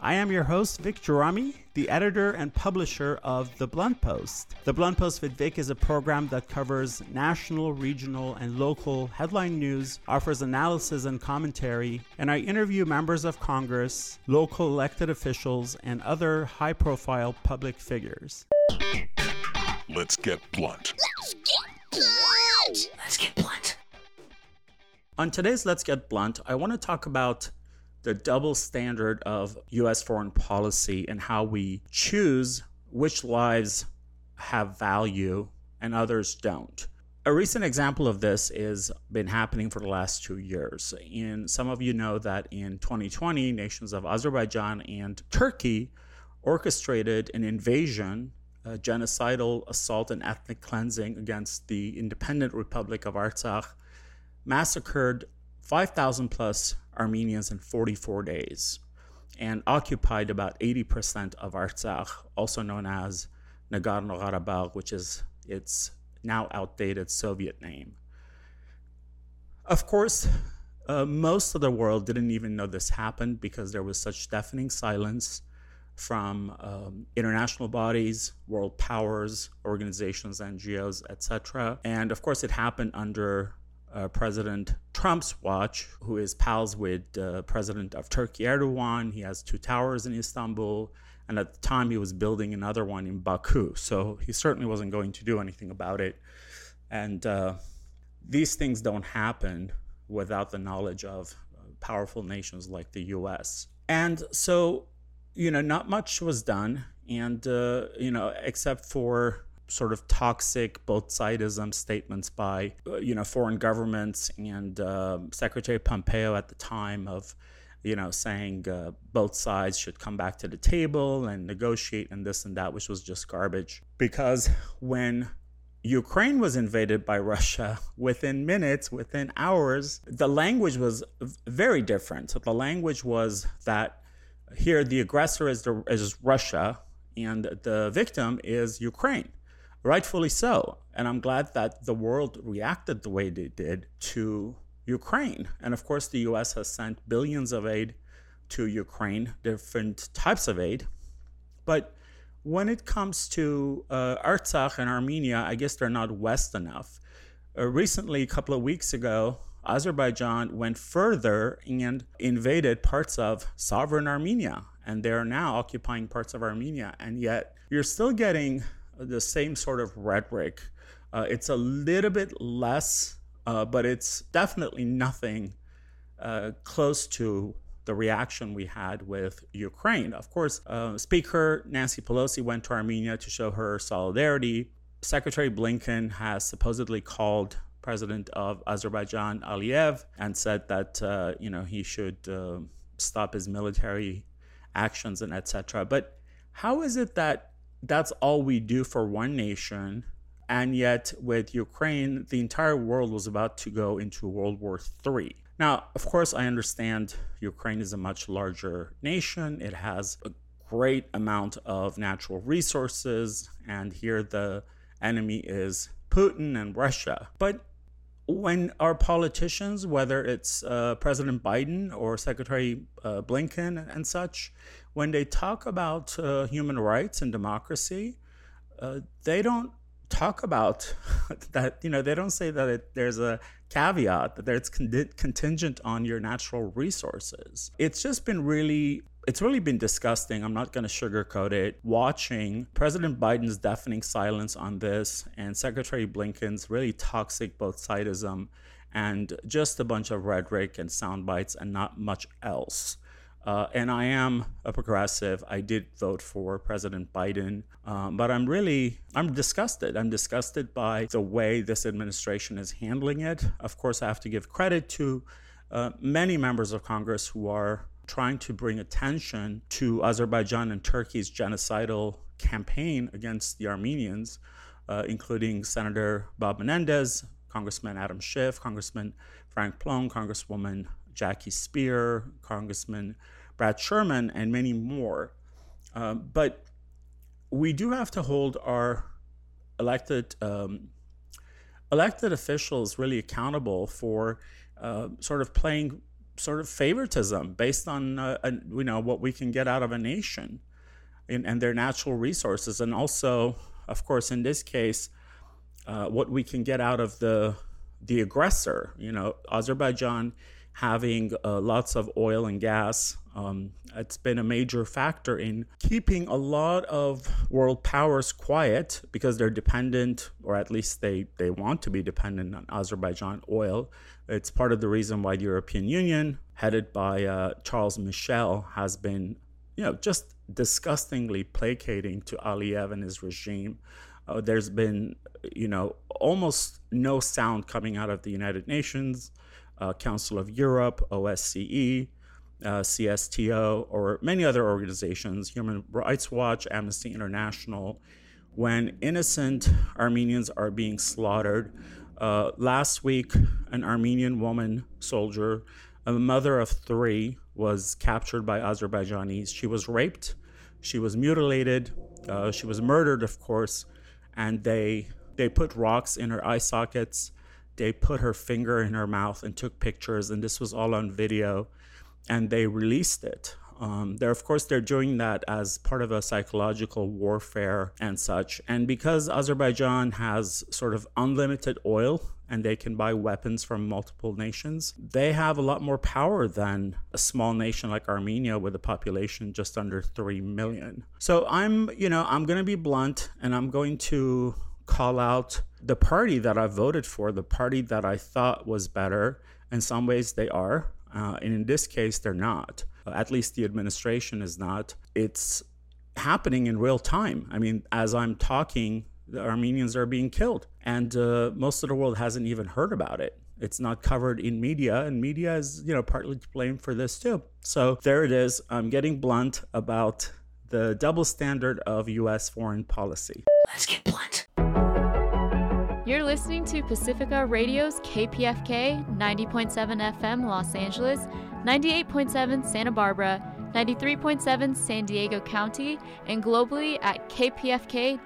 I am your host, Vic Gerami, the editor and publisher of The Blunt Post. The Blunt Post with Vic is a program that covers national, regional, and local headline news, offers analysis and commentary, and I interview members of Congress, local elected officials, and other high profile public figures. Let's get blunt. Let's get blunt. Let's get blunt. On today's Let's Get Blunt, I want to talk about the double standard of US foreign policy and how we choose which lives have value and others don't. A recent example of this has been happening for the last two years. And some of you know that in 2020, nations of Azerbaijan and Turkey orchestrated an invasion, a genocidal assault and ethnic cleansing against the independent Republic of Artsakh, massacred 5,000 plus Armenians in 44 days and occupied about 80% of Artsakh, also known as Nagorno Karabakh, which is its now outdated Soviet name. Of course, uh, most of the world didn't even know this happened because there was such deafening silence from um, international bodies, world powers, organizations, NGOs, etc. And of course, it happened under uh, President Trump's watch, who is pals with uh, President of Turkey Erdogan. He has two towers in Istanbul, and at the time he was building another one in Baku. So he certainly wasn't going to do anything about it. And uh, these things don't happen without the knowledge of uh, powerful nations like the U.S. And so, you know, not much was done, and uh, you know, except for sort of toxic both sidism statements by uh, you know foreign governments and uh, Secretary Pompeo at the time of you know saying uh, both sides should come back to the table and negotiate and this and that, which was just garbage. Because when Ukraine was invaded by Russia within minutes, within hours, the language was very different. The language was that here the aggressor is, the, is Russia and the victim is Ukraine rightfully so. And I'm glad that the world reacted the way they did to Ukraine. And of course, the US has sent billions of aid to Ukraine, different types of aid. But when it comes to uh, Artsakh and Armenia, I guess they're not West enough. Uh, recently, a couple of weeks ago, Azerbaijan went further and invaded parts of sovereign Armenia. And they're now occupying parts of Armenia. And yet, you're still getting the same sort of rhetoric. Uh, it's a little bit less, uh, but it's definitely nothing uh, close to the reaction we had with Ukraine. Of course, uh, Speaker Nancy Pelosi went to Armenia to show her solidarity. Secretary Blinken has supposedly called President of Azerbaijan Aliyev and said that uh, you know he should uh, stop his military actions and etc. But how is it that that's all we do for one nation. And yet, with Ukraine, the entire world was about to go into World War III. Now, of course, I understand Ukraine is a much larger nation. It has a great amount of natural resources, and here the enemy is Putin and Russia. But when our politicians, whether it's uh, President Biden or Secretary uh, Blinken and such, when they talk about uh, human rights and democracy, uh, they don't talk about that. You know, they don't say that it, there's a caveat that it's con- contingent on your natural resources. It's just been really it's really been disgusting. I'm not going to sugarcoat it. Watching President Biden's deafening silence on this and Secretary Blinken's really toxic both sidism and just a bunch of rhetoric and sound bites and not much else. Uh, and I am a progressive. I did vote for President Biden, um, but I'm really I'm disgusted. I'm disgusted by the way this administration is handling it. Of course, I have to give credit to uh, many members of Congress who are trying to bring attention to Azerbaijan and Turkey's genocidal campaign against the Armenians, uh, including Senator Bob Menendez, Congressman Adam Schiff, Congressman Frank Pallone, Congresswoman Jackie Speier, Congressman Brad Sherman, and many more. Um, but we do have to hold our elected um, elected officials really accountable for uh, sort of playing sort of favoritism based on uh, a, you know what we can get out of a nation and, and their natural resources, and also, of course, in this case, uh, what we can get out of the the aggressor. You know, Azerbaijan having uh, lots of oil and gas. Um, it's been a major factor in keeping a lot of world powers quiet because they're dependent, or at least they, they want to be dependent on Azerbaijan oil. It's part of the reason why the European Union, headed by uh, Charles Michel, has been, you know, just disgustingly placating to Aliyev and his regime. Uh, there's been, you know, almost no sound coming out of the United Nations uh, Council of Europe, OSCE, uh, CSTO, or many other organizations, Human Rights Watch, Amnesty International, when innocent Armenians are being slaughtered. Uh, last week, an Armenian woman soldier, a mother of three, was captured by Azerbaijanis. She was raped, she was mutilated, uh, she was murdered, of course, and they they put rocks in her eye sockets they put her finger in her mouth and took pictures, and this was all on video, and they released it. Um, they're of course they're doing that as part of a psychological warfare and such. And because Azerbaijan has sort of unlimited oil and they can buy weapons from multiple nations, they have a lot more power than a small nation like Armenia with a population just under 3 million. So I'm, you know, I'm going to be blunt and I'm going to call out the party that I voted for, the party that I thought was better. In some ways, they are. Uh, and in this case, they're not. At least the administration is not. It's happening in real time. I mean, as I'm talking, the Armenians are being killed. And uh, most of the world hasn't even heard about it. It's not covered in media, and media is, you know, partly to blame for this too. So there it is. I'm getting blunt about the double standard of U.S. foreign policy. Let's get blunt. You're listening to Pacifica Radio's KPFK 90.7 FM Los Angeles, 98.7 Santa Barbara, 93.7 San Diego County, and globally at kpfk.org.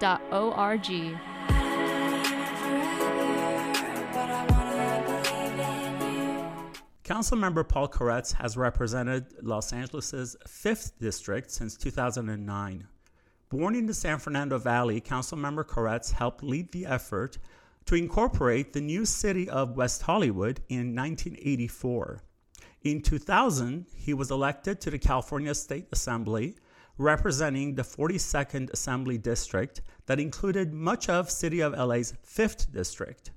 Councilmember Paul Koretz has represented Los Angeles' 5th district since 2009. Born in the San Fernando Valley, Councilmember Koretz helped lead the effort to incorporate the new city of West Hollywood in 1984. In 2000, he was elected to the California State Assembly, representing the 42nd Assembly District that included much of City of LA's 5th District.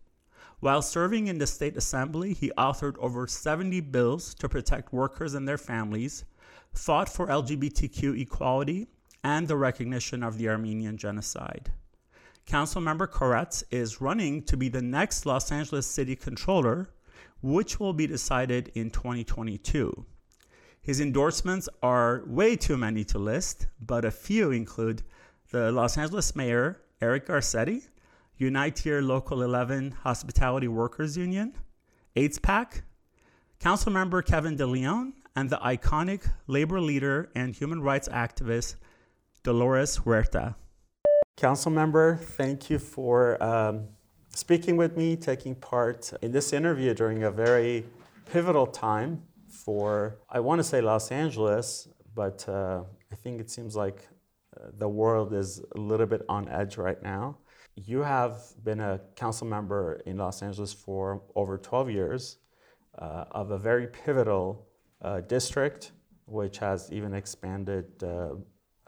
While serving in the State Assembly, he authored over 70 bills to protect workers and their families, fought for LGBTQ equality, and the recognition of the Armenian Genocide. Councilmember Koretz is running to be the next Los Angeles City Controller, which will be decided in 2022. His endorsements are way too many to list, but a few include the Los Angeles Mayor, Eric Garcetti, Unite Here Local 11 Hospitality Workers Union, AIDS PAC, Councilmember Kevin DeLeon, and the iconic labor leader and human rights activist Dolores Huerta. Council member, thank you for um, speaking with me, taking part in this interview during a very pivotal time for, I want to say Los Angeles, but uh, I think it seems like uh, the world is a little bit on edge right now. You have been a council member in Los Angeles for over 12 years uh, of a very pivotal uh, district, which has even expanded uh,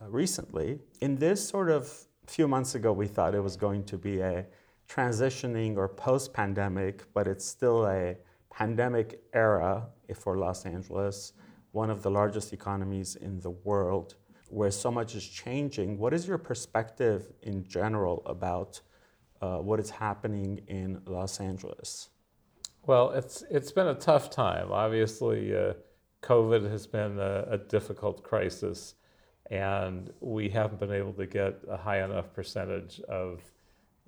recently. In this sort of few months ago, we thought it was going to be a transitioning or post pandemic, but it's still a pandemic era for Los Angeles, one of the largest economies in the world, where so much is changing. What is your perspective in general about uh, what is happening in Los Angeles? Well, it's it's been a tough time. Obviously, uh, COVID has been a, a difficult crisis and we haven't been able to get a high enough percentage of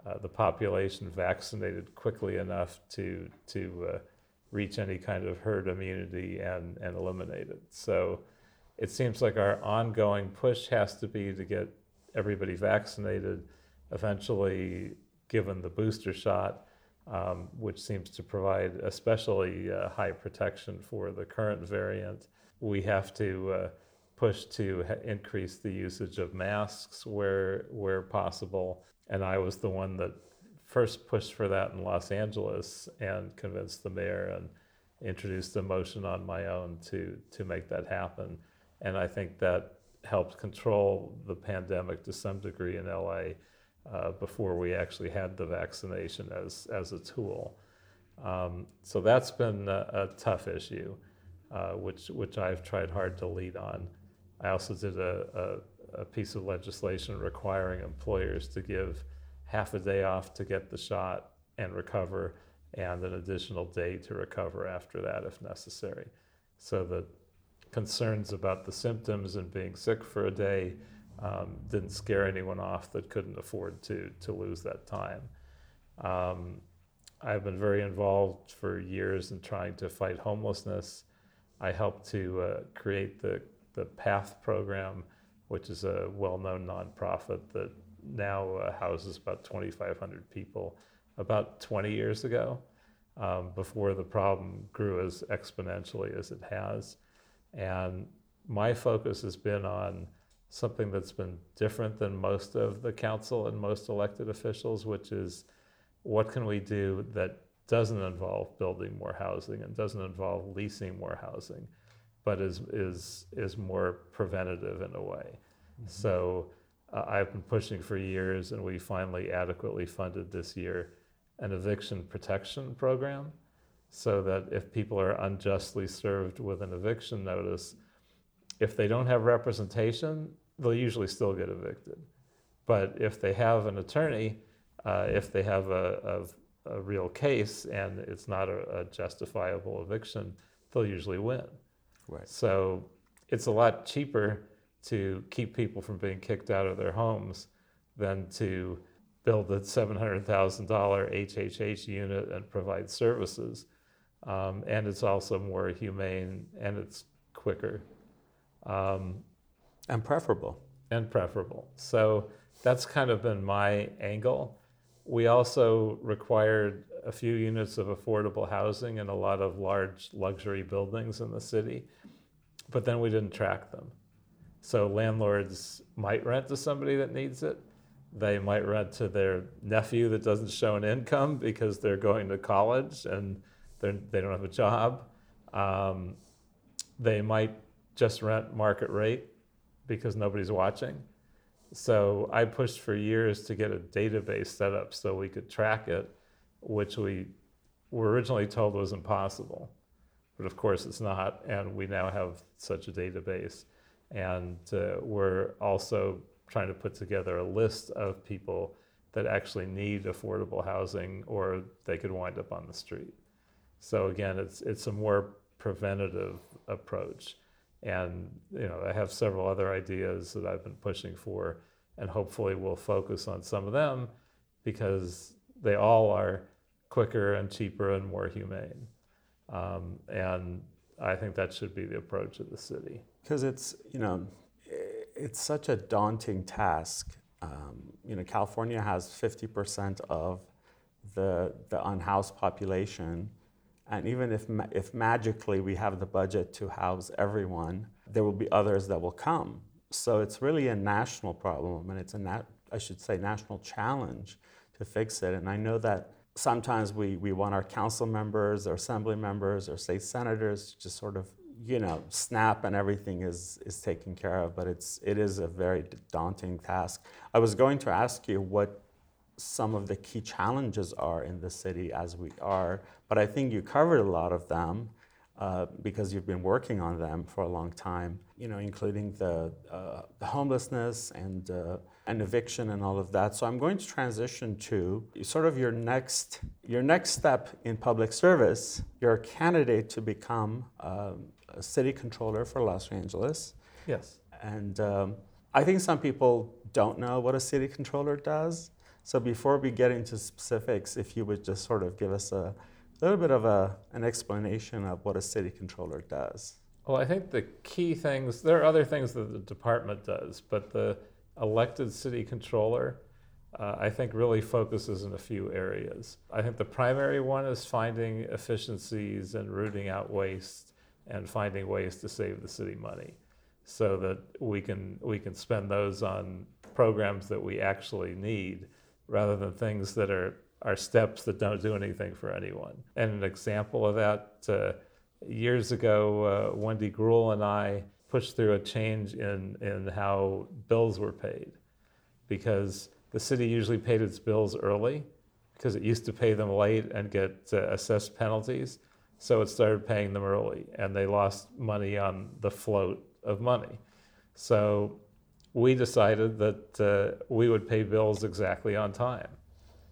uh, the population vaccinated quickly enough to to uh, reach any kind of herd immunity and, and eliminate it. So it seems like our ongoing push has to be to get everybody vaccinated, eventually given the booster shot, um, which seems to provide especially uh, high protection for the current variant. We have to uh, push to increase the usage of masks where where possible. And I was the one that first pushed for that in Los Angeles and convinced the mayor and introduced a motion on my own to to make that happen. And I think that helped control the pandemic to some degree in LA uh, before we actually had the vaccination as, as a tool. Um, so that's been a, a tough issue, uh, which, which I've tried hard to lead on. I also did a, a, a piece of legislation requiring employers to give half a day off to get the shot and recover, and an additional day to recover after that if necessary. So that concerns about the symptoms and being sick for a day um, didn't scare anyone off that couldn't afford to, to lose that time. Um, I've been very involved for years in trying to fight homelessness. I helped to uh, create the, the PATH program, which is a well known nonprofit that now uh, houses about 2,500 people, about 20 years ago, um, before the problem grew as exponentially as it has. And my focus has been on something that's been different than most of the council and most elected officials, which is what can we do that doesn't involve building more housing and doesn't involve leasing more housing, but is is is more preventative in a way. Mm-hmm. So uh, I've been pushing for years, and we finally adequately funded this year an eviction protection program so that if people are unjustly served with an eviction notice, if they don't have representation, they'll usually still get evicted. But if they have an attorney, uh, if they have a, a, a, real case and it's not a, a, justifiable eviction, they'll usually win. Right. So it's a lot cheaper to keep people from being kicked out of their homes than to build a $700,000 HHH unit and provide services um, and it's also more humane and it's quicker. Um, and preferable. And preferable. So that's kind of been my angle. We also required a few units of affordable housing and a lot of large luxury buildings in the city, but then we didn't track them. So landlords might rent to somebody that needs it. They might rent to their nephew that doesn't show an income because they're going to college and they don't have a job. Um, they might just rent market rate because nobody's watching. So I pushed for years to get a database set up so we could track it, which we were originally told was impossible. But of course it's not, and we now have such a database. And uh, we're also trying to put together a list of people that actually need affordable housing or they could wind up on the street. So again, it's it's a more preventative approach, and you know I have several other ideas that I've been pushing for, and hopefully we'll focus on some of them because they all are quicker and cheaper and more humane, um, and I think that should be the approach of the city. Because it's you know it's such a daunting task. Um, you know, California has 50% of the the unhoused population and even if, if magically we have the budget to house everyone, there will be others that will come. So it's really a national problem, and it's a nat- I should say national challenge to fix it. And I know that sometimes we, we want our council members or assembly members or state senators to just sort of you know snap and everything is is taken care of but it's it is a very daunting task. I was going to ask you what some of the key challenges are in the city as we are, but I think you covered a lot of them uh, because you've been working on them for a long time, you know, including the, uh, the homelessness and, uh, and eviction and all of that. So I'm going to transition to sort of your next, your next step in public service. You're a candidate to become um, a city controller for Los Angeles. Yes. And um, I think some people don't know what a city controller does. So before we get into specifics, if you would just sort of give us a little bit of a, an explanation of what a city controller does. Well, I think the key things, there are other things that the department does, but the elected city controller, uh, I think, really focuses in a few areas. I think the primary one is finding efficiencies and rooting out waste and finding ways to save the city money so that we can, we can spend those on programs that we actually need rather than things that are, are steps that don't do anything for anyone. And an example of that, uh, years ago, uh, Wendy Greuel and I pushed through a change in, in how bills were paid because the city usually paid its bills early because it used to pay them late and get uh, assessed penalties. So it started paying them early and they lost money on the float of money. So we decided that uh, we would pay bills exactly on time.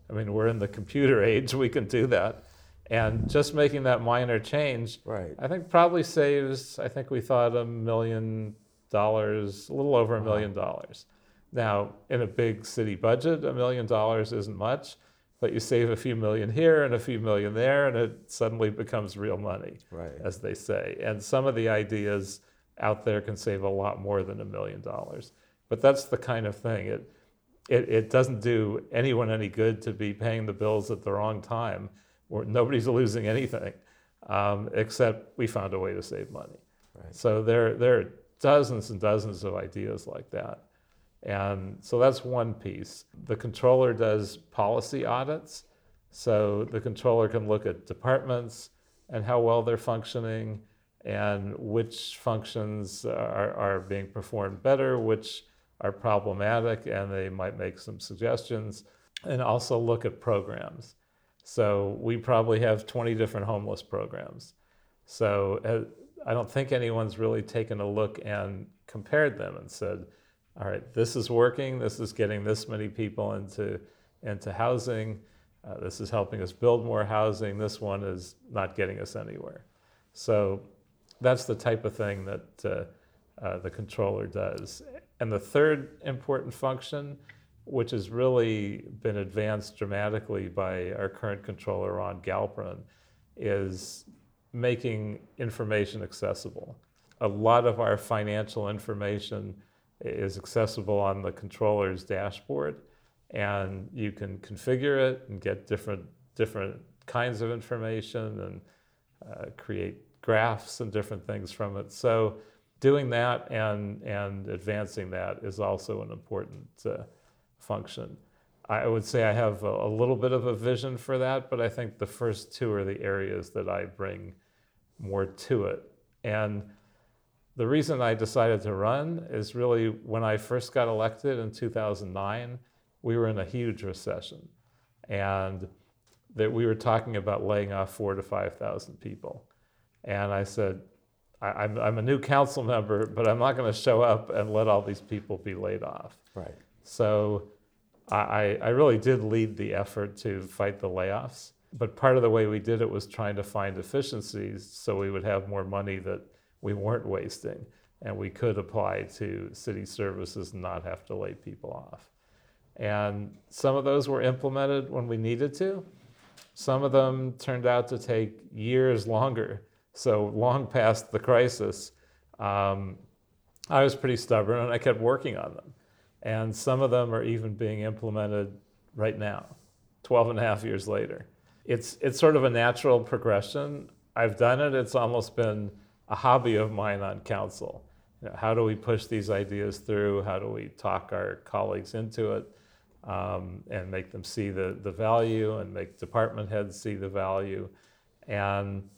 I mean, we're in the computer age, we can do that. And just making that minor change, Right. I think probably saves, I think we thought a million dollars, a little over a million uh-huh. dollars. Now, in a big city budget, a million dollars isn't much, but you save a few million here and a few million there, and it suddenly becomes real money, Right. as they say. And some of the ideas out there can save a lot more than a million dollars. But that's the kind of thing. It, it, it doesn't do anyone any good to be paying the bills at the wrong time where nobody's losing anything, um, except we found a way to save money. Right. So there, there are dozens and dozens of ideas like that. And so that's one piece. The controller does policy audits. So the controller can look at departments and how well they're functioning and which functions are, are being performed better, which are problematic, and they might make some suggestions. And also look at programs. So we probably have 20 different homeless programs. So uh, I don't think anyone's really taken a look and compared them and said, all right, this is working, this is getting this many people into, into housing, uh, this is helping us build more housing, this one is not getting us anywhere. So that's the type of thing that uh, uh, the controller does. And the third important function, which has really been advanced dramatically by our current controller, Ron Galperin, is making information accessible. A lot of our financial information is accessible on the controller's dashboard, and you can configure it and get different different kinds of information and uh, create graphs and different things from it. So doing that and and advancing that is also an important uh, function. I would say I have a, a, little bit of a vision for that, but I think the first two are the areas that I bring more to it. And the reason I decided to run is really when I first got elected in 2009, we were in a huge recession. And that we were talking about laying off four to 5,000 people. And I said, I, am I'm a new council member, but I'm not going to show up and let all these people be laid off. Right. So I, I really did lead the effort to fight the layoffs. But part of the way we did it was trying to find efficiencies so we would have more money that we weren't wasting and we could apply to city services and not have to lay people off. And some of those were implemented when we needed to. Some of them turned out to take years longer. So, long past the crisis, um, I was pretty stubborn and I kept working on them. And some of them are even being implemented right now, 12 and a half years later. It's, it's sort of a natural progression. I've done it, it's almost been a hobby of mine on council. You know, how do we push these ideas through? How do we talk our colleagues into it um, and make them see the, the value and make department heads see the value? And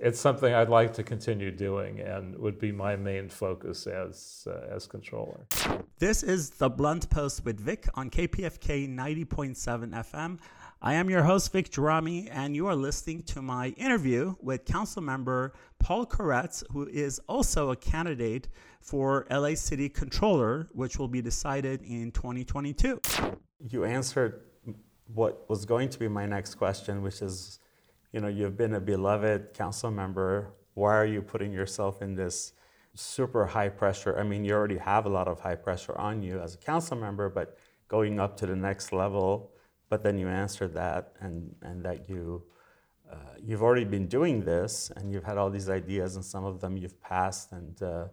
it's something I'd like to continue doing and would be my main focus as, uh, as controller. This is the Blunt Post with Vic on KPFK 90.7 FM. I am your host, Vic Gerami, and you are listening to my interview with Council Member Paul Koretz, who is also a candidate for LA City Controller, which will be decided in 2022. You answered what was going to be my next question, which is you know, you've been a beloved council member. Why are you putting yourself in this super high pressure? I mean, you already have a lot of high pressure on you as a council member, but going up to the next level but then you answered that and, and that you uh, you've already been doing this and you've had all these ideas, and some of them you've passed, and uh,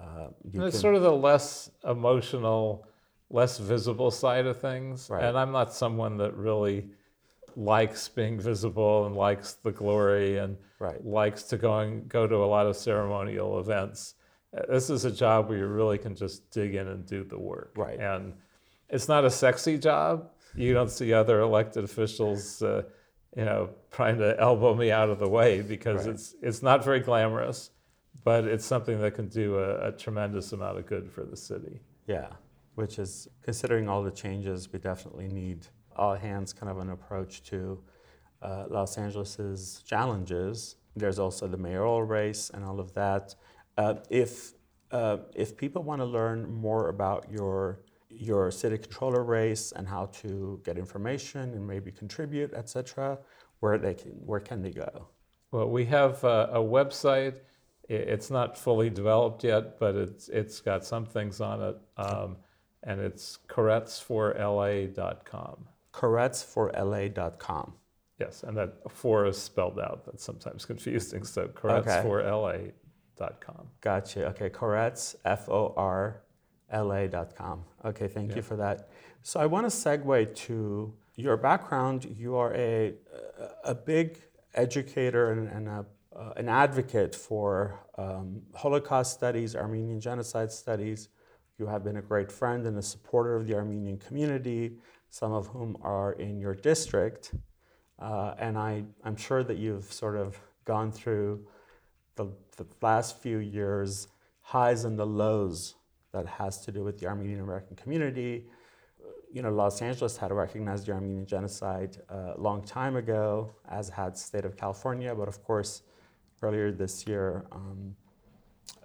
uh, it's can- sort of the less emotional, less visible side of things. Right. And I'm not someone that really likes being visible and likes the glory and Right. likes to go and go to a lot of ceremonial events. Uh, This is a job where you really can just dig in and do the work. Right. And it's not a sexy job. You don't see other elected officials, uh, you know, trying to elbow me out of the way because Right. it's it's not very glamorous, but it's something that can do a, a tremendous amount of good for the city. Yeah, which is considering all the changes, we definitely need all hands kind of an approach to uh, Los Angeles's challenges. There's also the mayoral race and all of that. Uh, if uh, if people want to learn more about your your city controller race and how to get information and maybe contribute, etc., where they can where can they go? Well, we have a, a website. It's not fully developed yet, but it's it's got some things on it, um, and it's koretz4la.com. Koretz4la.com. Yes, and that four is spelled out. That's sometimes confusing. So koretz4la.com. Gotcha. Okay, Koretz, F O R L A dot com. Okay, thank Yeah. you for that. So I want to segue to your background. You are a, a big educator and, and a, uh, an advocate for um, Holocaust studies, Armenian genocide studies. You have been a great friend and a supporter of the Armenian community, some of whom are in your district. Uh, and I, I'm sure that you've sort of gone through the, the last few years highs and the lows that has to do with the Armenian American community. You know, Los Angeles had recognized the Armenian genocide uh, a long time ago, as had state of California. But of course, earlier this year, um,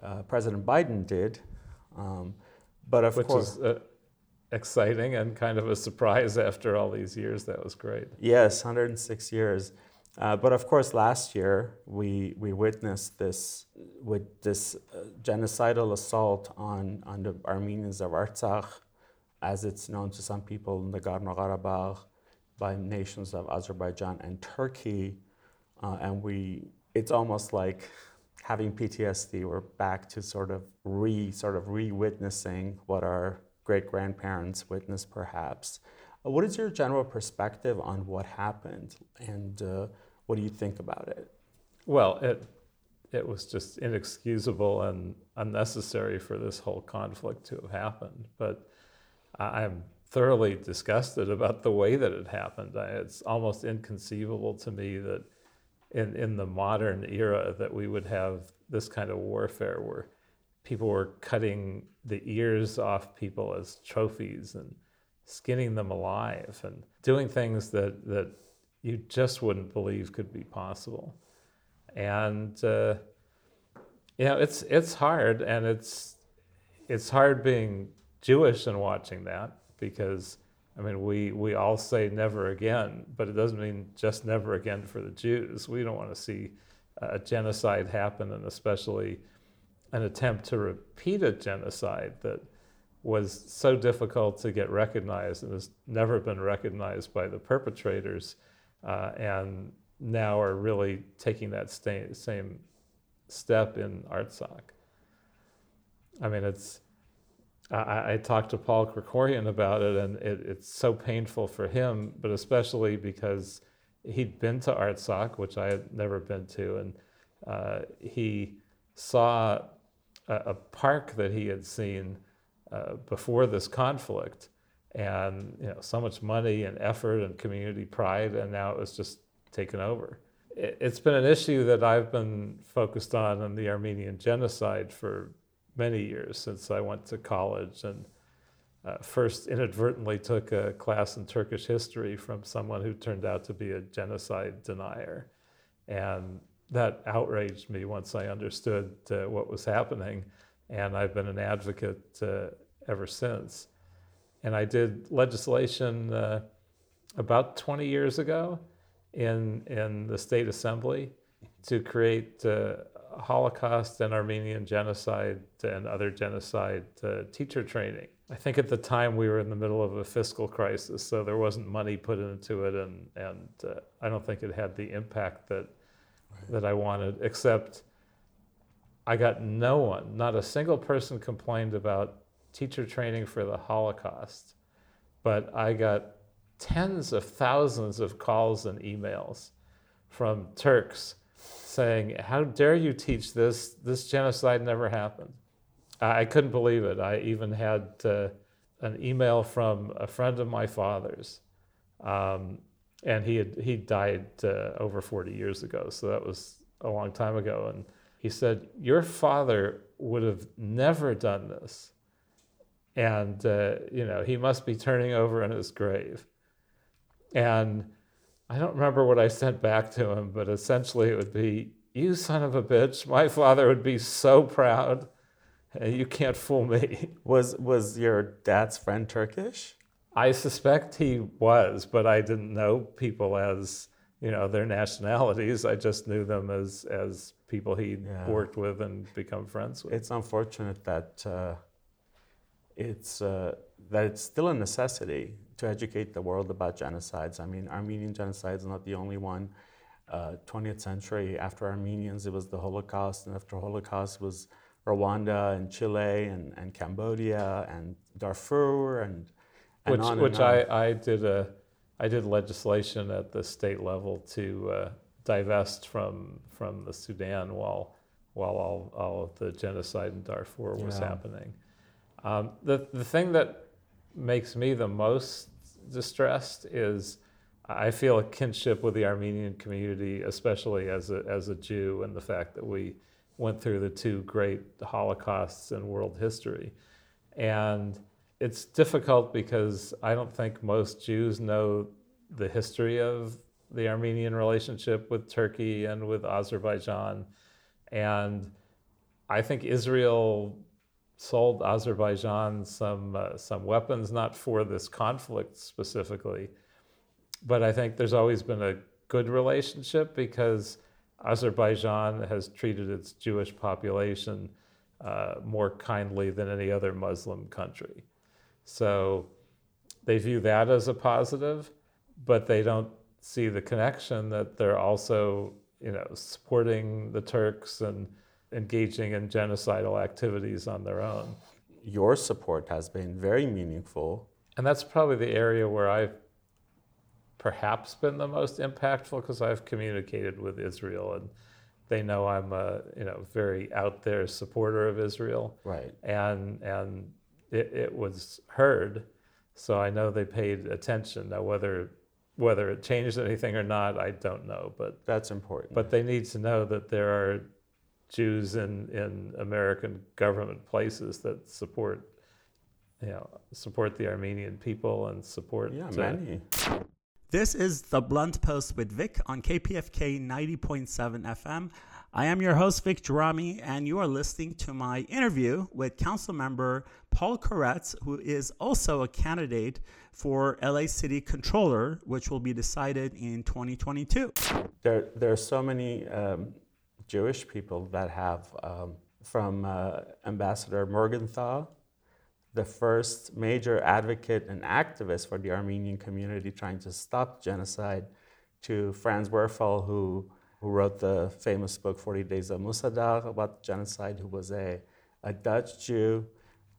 uh, President Biden did. Um, but of which course, is uh, exciting and kind of a surprise after all these years. That was great. Yes, 106 years. Uh, but of course, last year we, we witnessed this with this uh, genocidal assault on, on the Armenians of Artsakh, as it's known to some people in the Nagorno-Karabakh, by nations of Azerbaijan and Turkey, uh, and we it's almost like having PTSD. We're back to sort of re sort of re-witnessing what our great grandparents witnessed, perhaps. Uh, What is your general perspective on what happened, and uh, what do you think about it? Well, it it was just inexcusable and unnecessary for this whole conflict to have happened. But I'm thoroughly disgusted about the way that it happened. It's almost inconceivable to me that in in the modern era that we would have this kind of warfare where people were cutting the ears off people as trophies and skinning them alive and doing things that that you just wouldn't believe could be possible and uh, you know it's it's hard and it's it's hard being Jewish and watching that because I mean we we all say never again, but it doesn't mean just never again for the Jews. We don't want to see a genocide happen, and especially an attempt to repeat a genocide that was so difficult to get recognized and has never been recognized by the perpetrators, uh, and now are really taking that same step in Artsakh. I mean, it's. I, I talked to Paul Krekorian about it, and it, it's so painful for him, but especially because he'd been to Artsakh, which I had never been to, and uh, he saw a, park that he had seen uh, before this conflict, and you know, so much money and effort and community pride, and now it was just taken over. It, it's been an issue that I've been focused on in the Armenian genocide for many years since I went to college and uh, first inadvertently took a class in Turkish history from someone who turned out to be a genocide denier. And that outraged me once I understood uh, what was happening. And I've been an advocate uh, ever since. And I did legislation uh, about 20 years ago in, in the state assembly to create uh, Holocaust and Armenian genocide and other genocide uh, teacher training. I think at the time we were in the middle of a fiscal crisis, so there wasn't money put into it, and, and uh, I don't think it had the impact that, that I wanted, except I got no one, not a single person complained about teacher training for the Holocaust, but I got tens of thousands of calls and emails from Turks saying, How dare you teach this? This genocide never happened. I couldn't believe it. I even had uh, an email from a friend of my father's, um, and he had he died uh, over 40 years ago, so that was a long time ago. And he said, "Your father would have never done this, and uh, you know he must be turning over in his grave." And I don't remember what I sent back to him, but essentially it would be, You son of a bitch, my father would be so proud. And you can't fool me. Was, was your dad's friend Turkish? I suspect he was, but I didn't know people as you know their nationalities. I just knew them as as people he yeah. worked with and become friends with. It's unfortunate that uh, it's uh, that it's still a necessity to educate the world about genocides. I mean, Armenian genocide is not the only one. Uh, 20th century, after Armenians, it was the Holocaust, and after Holocaust was Rwanda and Chile and, and Cambodia and Darfur and, and which, which I, I did a I did legislation at the state level to uh, divest from from the Sudan while while all, all of the genocide in Darfur was yeah. happening. Um, the the thing that makes me the most distressed is I feel a kinship with the Armenian community, especially as a, as a Jew, and the fact that we went through the two great Holocausts in world history. And it's difficult because I don't think most Jews know the history of the Armenian relationship with Turkey and with Azerbaijan. And I think Israel sold Azerbaijan some uh, some weapons, not for this conflict specifically, but I think there's always been a good relationship because Azerbaijan has treated its Jewish population uh, more kindly than any other Muslim country. So they view that as a positive, but they don't see the connection that they're also, you know, supporting the Turks and engaging in genocidal activities on their own. Your support has been very meaningful. And that's probably the area where I've perhaps been the most impactful because I've communicated with Israel and they know I'm a you know very out there supporter of Israel. Right. And and it, it was heard, so I know they paid attention. Now whether whether it changed anything or not, I don't know. But that's important. But they need to know that there are Jews in, in American government places that support, you know, support the Armenian people and support. Yeah, many. This is the Blunt Post with Vic on KPFK 90.7 FM. I am your host, Vic Gerami, and you are listening to my interview with Council Member Paul Koretz, who is also a candidate for LA City Controller, which will be decided in 2022. There, there are so many um, Jewish people that have, um, from uh, Ambassador Morgenthau, the first major advocate and activist for the Armenian community trying to stop genocide, to Franz Werfel, who, who wrote the famous book 40 Days of Musa Dagh about genocide, who was a, a Dutch Jew,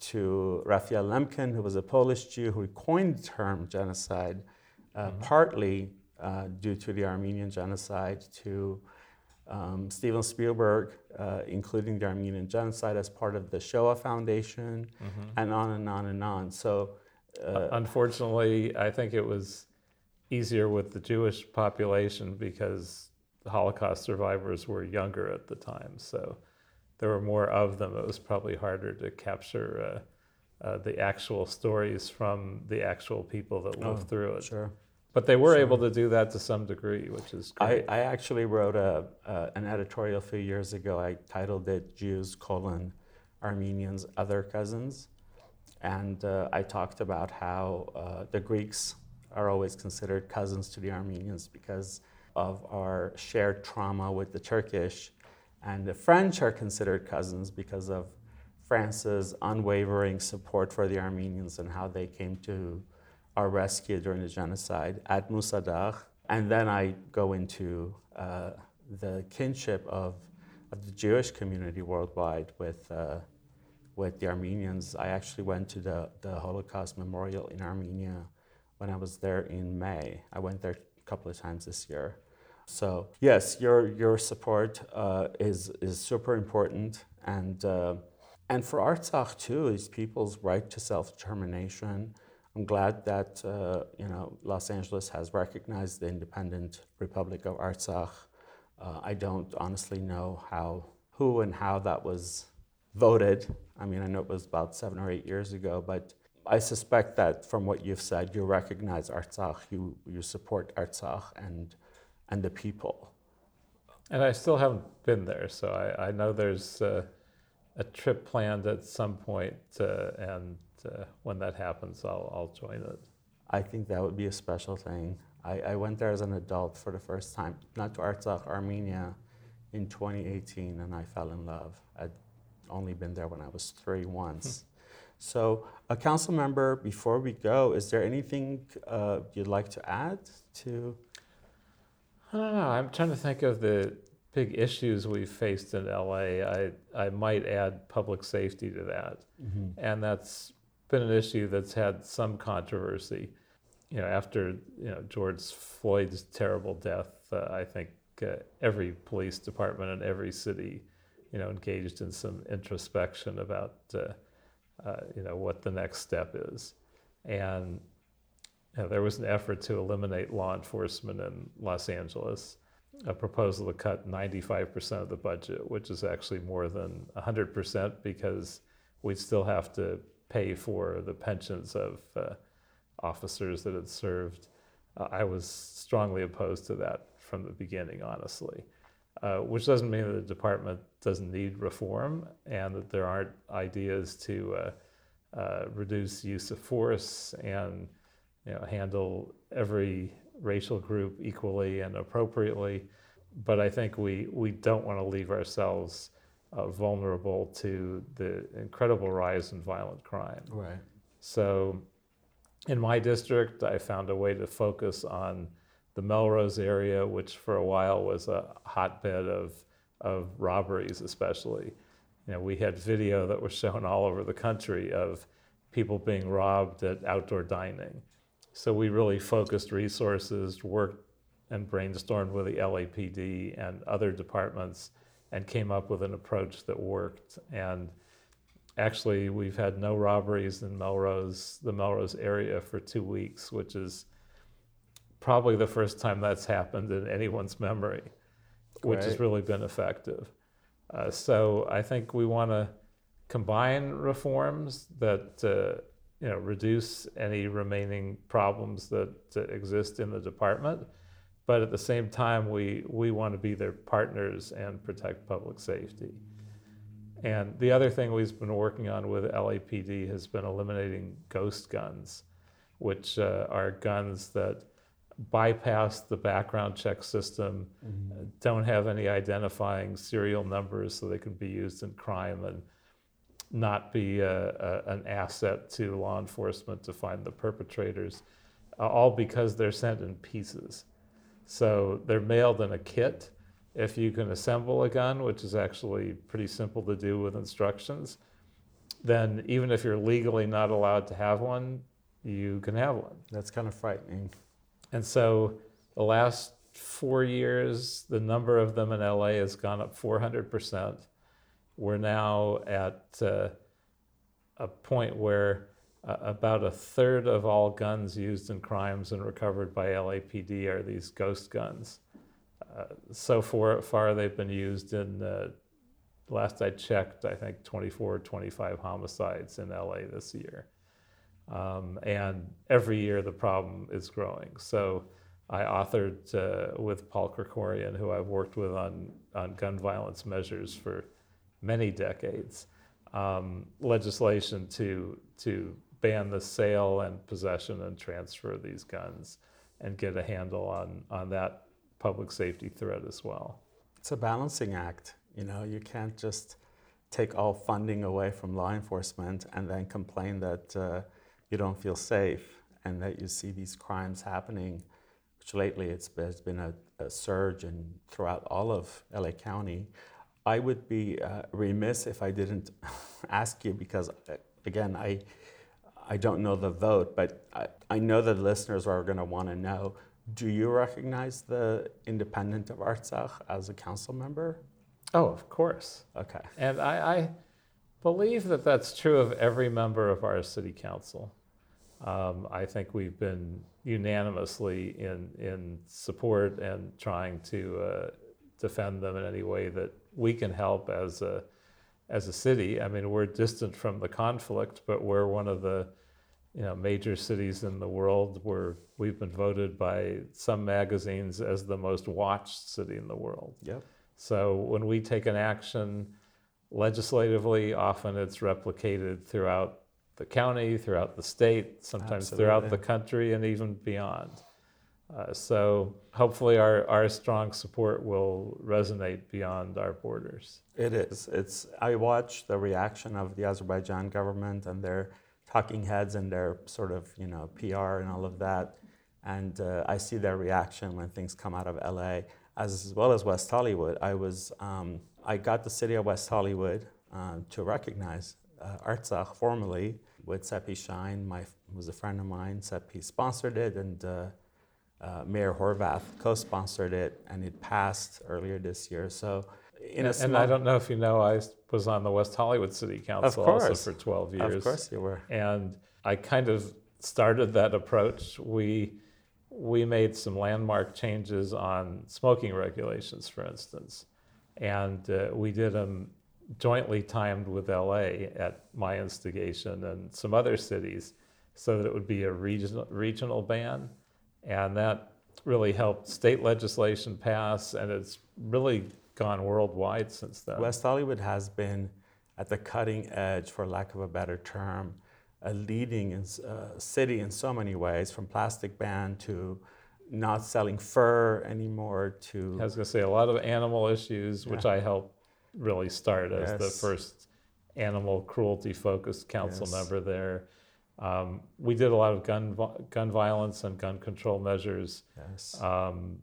to Raphael Lemkin, who was a Polish Jew who coined the term genocide, uh, mm-hmm. partly uh, due to the Armenian genocide, to um, Steven Spielberg, uh, including the Armenian genocide as part of the Shoah Foundation, mm-hmm. and on and on and on. So, uh, unfortunately, I think it was easier with the Jewish population because the Holocaust survivors were younger at the time. So, there were more of them. It was probably harder to capture uh, uh the actual stories from the actual people that lived oh, through it. Sure. But they were sure. able to do that to some degree, which is great. I, I actually wrote a, uh, an editorial a few years ago. I titled it Jews, colon, Armenians, Other Cousins. And uh, I talked about how uh, the Greeks are always considered cousins to the Armenians because of our shared trauma with the Turkish And the French are considered cousins because of France's unwavering support for the Armenians and how they came to our rescue during the genocide at Musa Dagh. And then I go into uh, the kinship of, of the Jewish community worldwide with, uh, with the Armenians. I actually went to the, the Holocaust Memorial in Armenia when I was there in May. I went there a couple of times this year. So yes, your your support uh, is is super important, and uh, and for Artsakh too is people's right to self determination. I'm glad that uh, you know Los Angeles has recognized the independent Republic of Artsakh. Uh, I don't honestly know how, who, and how that was voted. I mean, I know it was about seven or eight years ago, but I suspect that from what you've said, you recognize Artsakh, you you support Artsakh, and and the people. And I still haven't been there, so I, I know there's uh, a trip planned at some point, uh, and uh, when that happens, I'll, I'll join it. I think that would be a special thing. I, I went there as an adult for the first time, not to Artsakh, Armenia, in 2018, and I fell in love. I'd only been there when I was three once. so, a council member, before we go, is there anything uh, you'd like to add to? I don't know. I'm trying to think of the big issues we've faced in LA. I, I might add public safety to that. Mm-hmm. And that's been an issue that's had some controversy. You know, after you know George Floyd's terrible death, uh, I think uh, every police department in every city, you know, engaged in some introspection about uh, uh you know what the next step is, and know, there was an effort to eliminate law enforcement in Los Angeles, a proposal to cut 95% of the budget, which is actually more than 100% because we'd still have to pay for the pensions of uh, officers that had served. Uh, I was strongly opposed to that from the beginning, honestly, uh, which doesn't mean that the department doesn't need reform and that there aren't ideas to uh, uh, reduce use of force and you know, handle every racial group equally and appropriately. But I think we, we don't want to leave ourselves uh, vulnerable to the incredible rise in violent crime. Right. So in my district, I found a way to focus on the Melrose area, which for a while was a hotbed of, of robberies, especially. You know, we had video that was shown all over the country of people being robbed at outdoor dining. So we really focused resources, worked and brainstormed with the LAPD and other departments and came up with an approach that worked. And actually, we've had no robberies in Melrose, the Melrose area for two weeks, which is probably the first time that's happened in anyone's memory, which has really been effective. Uh, so I think we want to combine reforms that uh, you know, reduce any remaining problems that uh, exist in the department. But at the same time, we, we want to be their partners and protect public safety. And the other thing we've been working on with LAPD has been eliminating ghost guns, which uh, are guns that bypass the background check system, mm-hmm. don't have any identifying serial numbers so they can be used in crime and not be a, a, an asset to law enforcement to find the perpetrators, uh, all because they're sent in pieces. So they're mailed in a kit. If you can assemble a gun, which is actually pretty simple to do with instructions, then even if you're legally not allowed to have one, you can have one. That's kind of frightening. And so the last four years, the number of them in LA has gone up 400%. We're now at uh, a point where uh, about a third of all guns used in crimes and recovered by LAPD are these ghost guns. Uh, so far, far, they've been used in, last I checked, I think 24 25 homicides in LA this year. Um, and every year the problem is growing. So I authored uh, with Paul Krekorian, who I've worked with on, on gun violence measures for many decades, um, legislation to, to ban the sale and possession and transfer of these guns and get a handle on, on that public safety threat as well. It's a balancing act. You know, you can't just take all funding away from law enforcement and then complain that uh, you don't feel safe and that you see these crimes happening, which lately it's, there's been a, a surge in, throughout all of LA County. I would be uh, remiss if I didn't ask you because, uh, again, I, I don't know the vote, but I, I know that listeners are going to want to know do you recognize the independent of Artsakh as a council member? Oh, of course. Okay. And I, I believe that that's true of every member of our city council. Um, I think we've been unanimously in, in support and trying to uh, defend them in any way that we can help as a, as a city. I mean, we're distant from the conflict, but we're one of the you know, major cities in the world where we've been voted by some magazines as the most watched city in the world. Yep. So when we take an action legislatively, often it's replicated throughout the county, throughout the state, sometimes throughout the country, and even beyond. Uh, so hopefully our, our strong support will resonate beyond our borders. It is. It's. I watch the reaction of the Azerbaijan government and their talking heads and their sort of you know PR and all of that, and uh, I see their reaction when things come out of LA as well as West Hollywood. I was. Um, I got the city of West Hollywood um, to recognize uh, Artsakh formally with Sepi Shyne. My was a friend of mine. Sepi sponsored it and. Uh, Mayor Horvath co-sponsored it, and it passed earlier this year. So, in a and I don't know if you know, I was on the West Hollywood City Council also for 12 years. of course you were. and I kind of started that approach. We we made some landmark changes on smoking regulations, for instance, and uh, we did them jointly timed with LA at my instigation and some other cities, so that it would be a regional regional ban, and that really helped state legislation pass, and it's really gone worldwide since then. West Hollywood has been at the cutting edge, for lack of a better term, a leading in, uh, city in so many ways, from plastic ban to not selling fur anymore to I was going to say a lot of animal issues, which I helped really start as the first animal cruelty focused council Yes. member there. Um, we did a lot of gun gun violence and gun control measures, yes. um,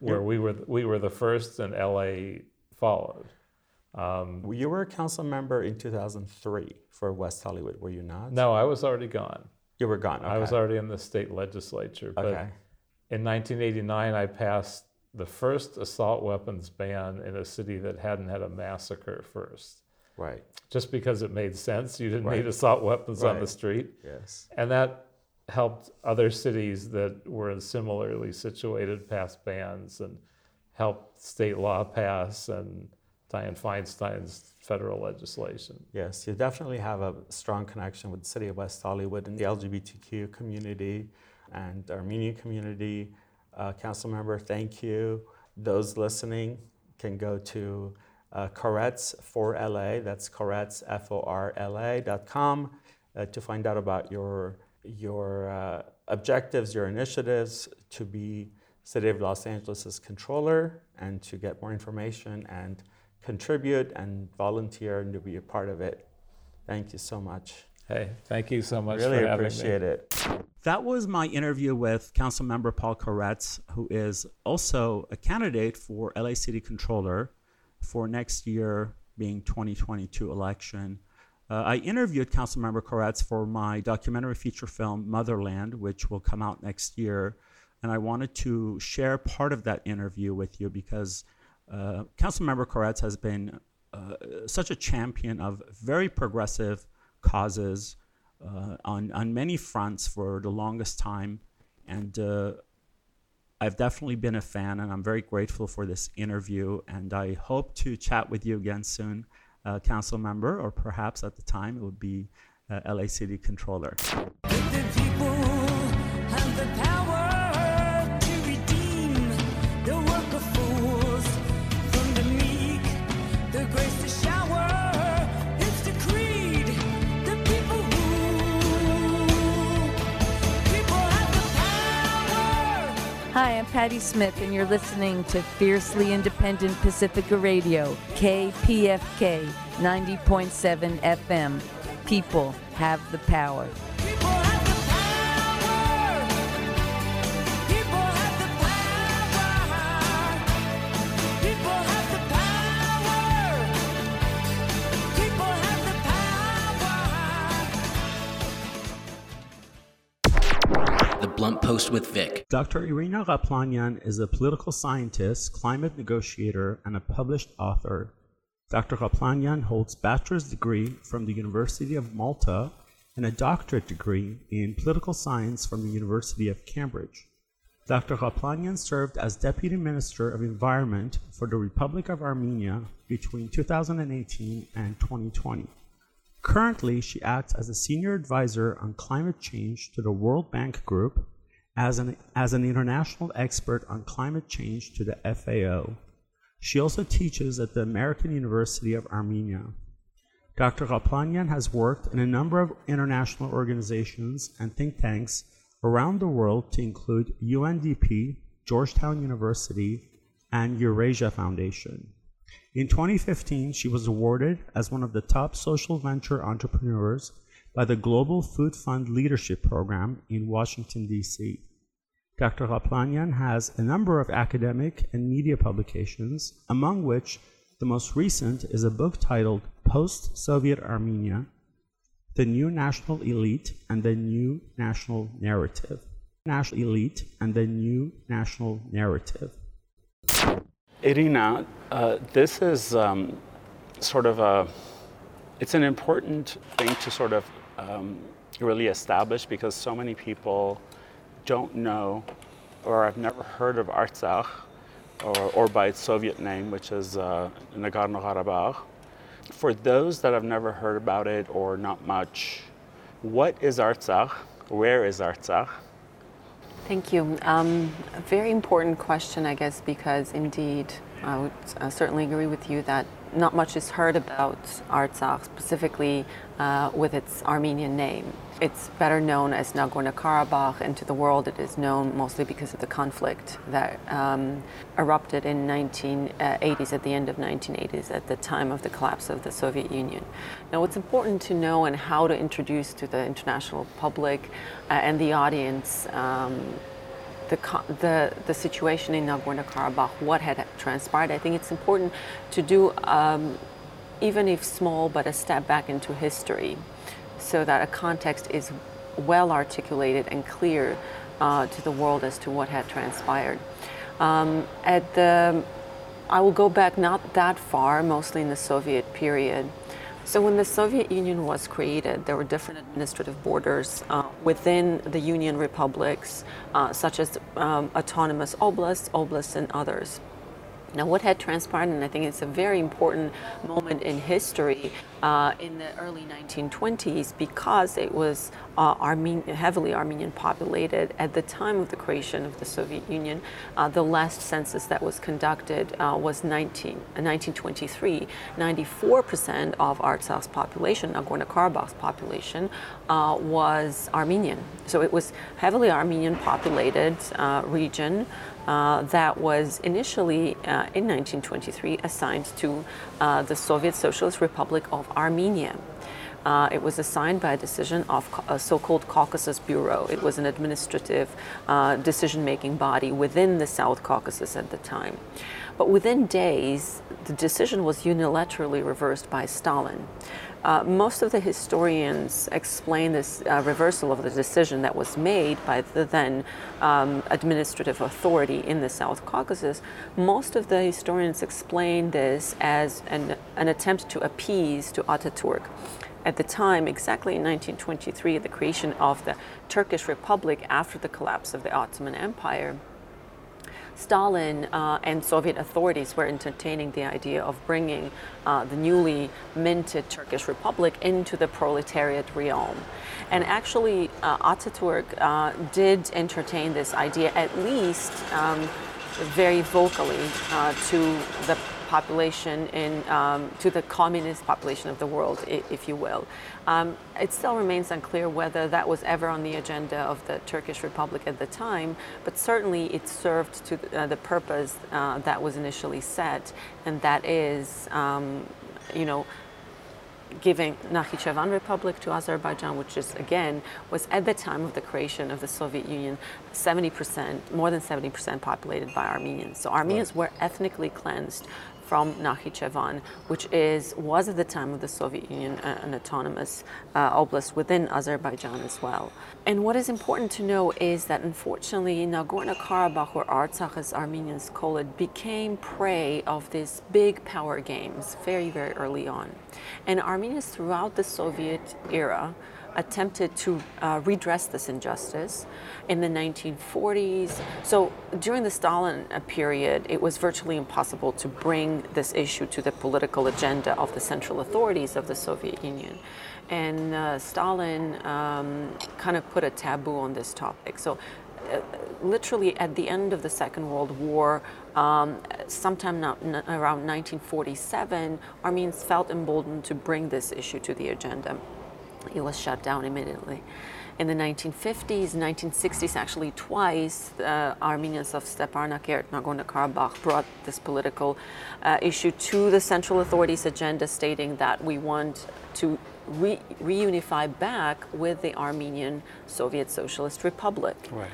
where we were we were the first, and LA followed. Um, you were a council member in 2003 for West Hollywood, were you not? no, I was already gone. You were gone. I was already in the state legislature, but Okay. in 1989, I passed the first assault weapons ban in a city that hadn't had a massacre first. Right. just because it made sense. You didn't Right. need assault weapons on the street. Yes. And that helped other cities that were similarly situated pass bans and helped state law pass and Dianne Feinstein's federal legislation. Yes, you definitely have a strong connection with the city of West Hollywood and the LGBTQ community and Armenian community. Uh, council member, thank you. Those listening can go to uh, Koretz for LA. That's Koretz, F O R L A dot com uh, to find out about your, your uh, objectives, your initiatives to be City of Los Angeles' controller and to get more information and contribute and volunteer and to be a part of it. Thank you so much. Hey, thank you so much really for having appreciate me. it. That was my interview with Councilmember Paul Koretz, who is also a candidate for LA City Controller for next year, being 2022 election. Uh, I interviewed Councilmember Koretz for my documentary feature film Motherland, which will come out next year, and I wanted to share part of that interview with you because uh, Councilmember Koretz has been uh, such a champion of very progressive causes uh, on on many fronts for the longest time, and uh, I've definitely been a fan, and I'm very grateful for this interview. And I hope to chat with you again soon, uh, council member, or perhaps at the time it would be uh, LA City Controller. I'm Patti Smith, and you're listening to Fiercely Independent Pacifica Radio, KPFK 90.7 FM. People have the power. Blunt Post with Vic. Dr. Irina Ghaplanyan is a political scientist, climate negotiator, and a published author. Dr. Ghaplanyan holds bachelor's degree from the University of Malta and a doctorate degree in political science from the University of Cambridge. Dr. Ghaplanyan served as Deputy Minister of Environment for the Republic of Armenia between 2018 and 2020. Currently, she acts as a senior advisor on climate change to the World Bank Group, as an, as an international expert on climate change to the FAO. She also teaches at the American University of Armenia. Dr. Ghaplanyan has worked in a number of international organizations and think tanks around the world to include UNDP, Georgetown University, and Eurasia Foundation. In 2015, she was awarded as one of the top social venture entrepreneurs by the Global Good Fund Leadership Program in Washington, D.C. Dr. Ghaplanyan has a number of academic and media publications, among which the most recent is a book titled Post Soviet Armenia The New National Elite and the New National Narrative. National Elite and the New National Narrative. Irina, uh, this is um, sort of a, it's an important thing to sort of um, really establish because so many people don't know or have never heard of Artsakh or, or by its Soviet name, which is uh, Nagorno Karabakh. For those that have never heard about it or not much, what is Artsakh? Where is Artsakh? Thank you. Um, a very important question, I guess, because indeed, I would certainly agree with you that not much is heard about Artsakh, specifically uh, with its Armenian name. It's better known as Nagorno Karabakh, and to the world it is known mostly because of the conflict that um, erupted in 1980s, at the end of 1980s, at the time of the collapse of the Soviet Union. Now, what's important to know and how to introduce to the international public uh, and the audience um, the, the, the situation in Nagorno Karabakh, what had transpired, I think it's important to do, um, even if small, but a step back into history so that a context is well articulated and clear uh, to the world as to what had transpired. Um, at the, I will go back not that far, mostly in the Soviet period. So when the Soviet Union was created, there were different administrative borders uh, within the Union republics, uh, such as um, autonomous oblasts, oblasts, and others. Now, what had transpired, and I think it's a very important moment in history uh, in the early 1920s because it was uh, Armen- heavily Armenian populated at the time of the creation of the Soviet Union. Uh, the last census that was conducted uh, was 19, 1923. 94% of Artsakh's population, Nagorno Karabakh's population, uh, was Armenian. So it was heavily Armenian populated uh, region. Uh, that was initially uh, in 1923 assigned to uh, the Soviet Socialist Republic of Armenia. Uh, it was assigned by a decision of a so-called Caucasus Bureau. It was an administrative uh, decision-making body within the South Caucasus at the time. But within days, the decision was unilaterally reversed by Stalin. Uh, most of the historians explain this uh, reversal of the decision that was made by the then um, administrative authority in the South Caucasus. Most of the historians explain this as an, an attempt to appease to Ataturk. At the time, exactly in 1923, the creation of the Turkish Republic after the collapse of the Ottoman Empire, Stalin uh, and Soviet authorities were entertaining the idea of bringing uh, the newly minted Turkish Republic into the proletariat realm. And actually, uh, Ataturk uh, did entertain this idea, at least um, very vocally, uh, to the population in um, to the communist population of the world, if you will. Um, it still remains unclear whether that was ever on the agenda of the Turkish Republic at the time, but certainly it served to the, uh, the purpose uh, that was initially set, and that is, um, you know, giving Nakhichevan Republic to Azerbaijan, which is again was at the time of the creation of the Soviet Union, 70%, more than 70% populated by Armenians. So Armenians right. were ethnically cleansed from Nakhichevan, which is was at the time of the Soviet Union an autonomous uh, oblast within Azerbaijan as well. And what is important to know is that unfortunately Nagorno-Karabakh, or Artsakh as Armenians call it, became prey of these big power games very, very early on. And Armenians throughout the Soviet era attempted to uh, redress this injustice in the 1940s. So during the Stalin uh, period, it was virtually impossible to bring this issue to the political agenda of the central authorities of the Soviet Union. And uh, Stalin um, kind of put a taboo on this topic. So uh, literally at the end of the Second World War, um, sometime not, n- around 1947, Armenians felt emboldened to bring this issue to the agenda it was shut down immediately. In the 1950s, 1960s, actually twice, the Armenians of Stepanakert, Nagorno-Karabakh brought this political uh, issue to the central authorities' agenda, stating that we want to re- reunify back with the Armenian Soviet Socialist Republic. Right.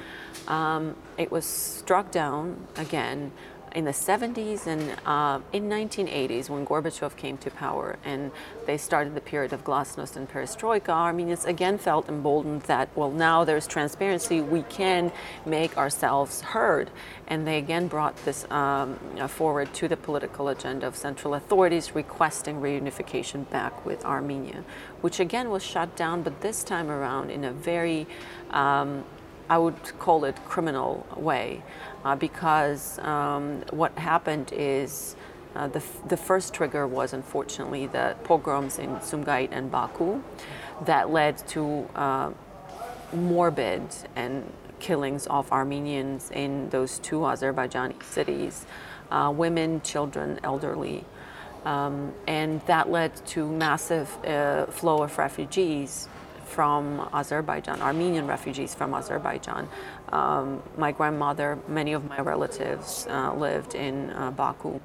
Um, it was struck down again in the 70s and uh, in 1980s when Gorbachev came to power and they started the period of glasnost and perestroika, Armenians again felt emboldened that, well, now there's transparency, we can make ourselves heard. And they again brought this um, forward to the political agenda of central authorities requesting reunification back with Armenia, which again was shut down, but this time around in a very um, I would call it criminal way uh, because um, what happened is uh, the, f- the first trigger was unfortunately the pogroms in Sumgait and Baku that led to uh, morbid and killings of Armenians in those two Azerbaijani cities, uh, women, children, elderly. Um, and that led to massive uh, flow of refugees from Azerbaijan, Armenian refugees from Azerbaijan. Um, my grandmother, many of my relatives uh, lived in uh, Baku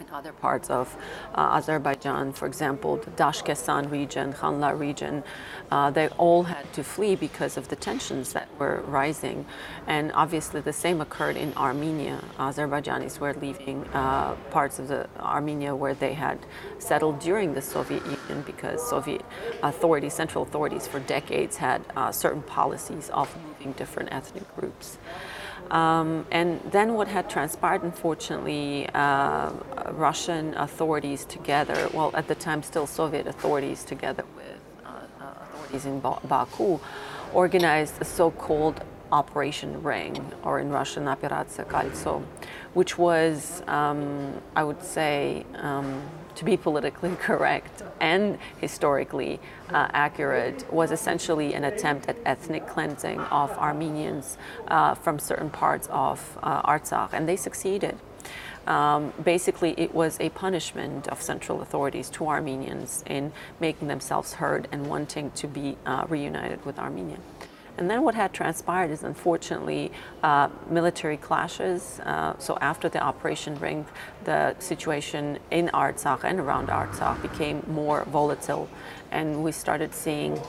in other parts of uh, Azerbaijan, for example, the Dashkesan region, Khanlar region, uh, they all had to flee because of the tensions that were rising. And obviously, the same occurred in Armenia. Azerbaijanis were leaving uh, parts of the Armenia where they had settled during the Soviet Union because Soviet authorities, central authorities, for decades had uh, certain policies of moving different ethnic groups. Um, and then what had transpired, unfortunately, uh, Russian authorities together, well, at the time still Soviet authorities together with uh, uh, authorities in ba- Baku, organized a so called Operation Ring, or in Russian, Operatsiya Koltso, which was, um, I would say, um, to be politically correct and historically uh, accurate, was essentially an attempt at ethnic cleansing of Armenians uh, from certain parts of uh, Artsakh, and they succeeded. Um, basically, it was a punishment of central authorities to Armenians in making themselves heard and wanting to be uh, reunited with Armenia. And then what had transpired is unfortunately uh, military clashes. Uh, so after the Operation Ring, the situation in Artsakh and around Artsakh became more volatile, and we started seeing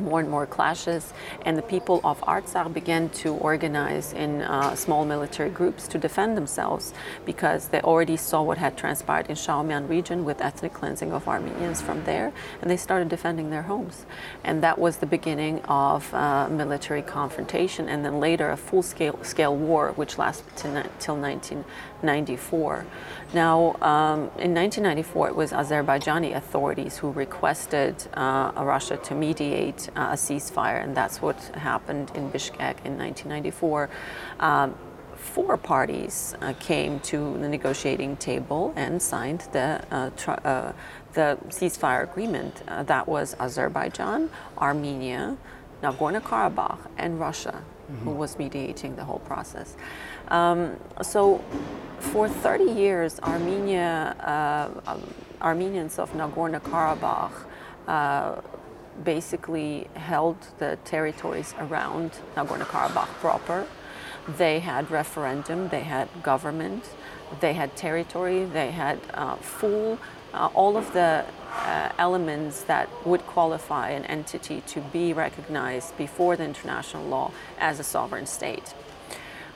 more and more clashes, and the people of Artsakh began to organize in uh, small military groups to defend themselves because they already saw what had transpired in Shahumyan region with ethnic cleansing of Armenians from there, and they started defending their homes. And that was the beginning of uh, military confrontation, and then later a full-scale scale war, which lasted till 1994. Now, um, in 1994, it was Azerbaijani authorities who requested uh, Russia to mediate uh, a ceasefire, and that's what happened in Bishkek in 1994. Um, four parties uh, came to the negotiating table and signed the, uh, tr- uh, the ceasefire agreement. Uh, that was Azerbaijan, Armenia, Nagorno Karabakh and Russia, who was mediating the whole process. Um, so, for 30 years, Armenia, uh, um, Armenians of Nagorno Karabakh uh, basically held the territories around Nagorno Karabakh proper. They had referendum, they had government, they had territory, they had uh, full, all of the uh, elements that would qualify an entity to be recognized before the international law as a sovereign state.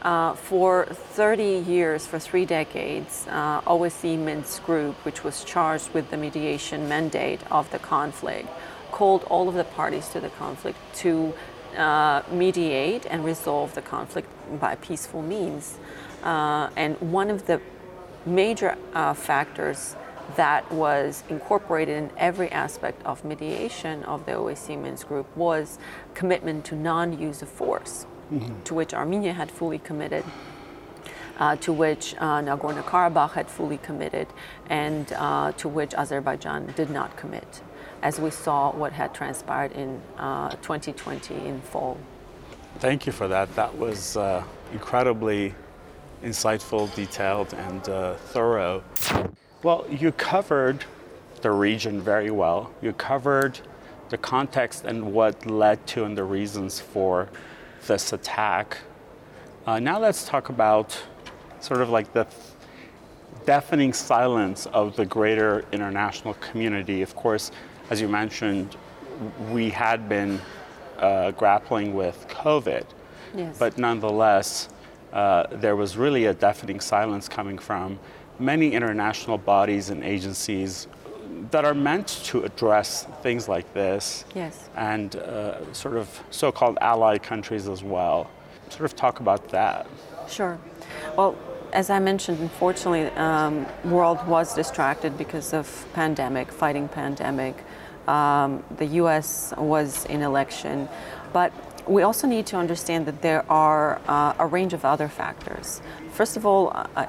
Uh, for 30 years, for three decades, uh, OSCE Minsk Group, which was charged with the mediation mandate of the conflict, called all of the parties to the conflict to uh, mediate and resolve the conflict by peaceful means. Uh, and one of the major uh, factors that was incorporated in every aspect of mediation of the OSCE Minsk Group was commitment to non use of force to which Armenia had fully committed, uh, to which uh, Nagorno Karabakh had fully committed, and uh, to which Azerbaijan did not commit, as we saw what had transpired in uh, 2020 in fall. Thank you for that. That was uh, incredibly insightful, detailed, and uh, thorough. Well, you covered the region very well. You covered the context and what led to and the reasons for this attack. Uh, now let's talk about sort of like the deafening silence of the greater international community. Of course, as you mentioned, we had been uh, grappling with COVID, Yes. but nonetheless, uh, there was really a deafening silence coming from many international bodies and agencies that are meant to address things like this Yes. and uh, sort of so called ally countries as well. Sort of talk about that. Sure. Well, as I mentioned, unfortunately, um, world was distracted because of pandemic, fighting pandemic. Um, the U.S. was in election, but we also need to understand that there are uh, a range of other factors. First of all, uh, uh,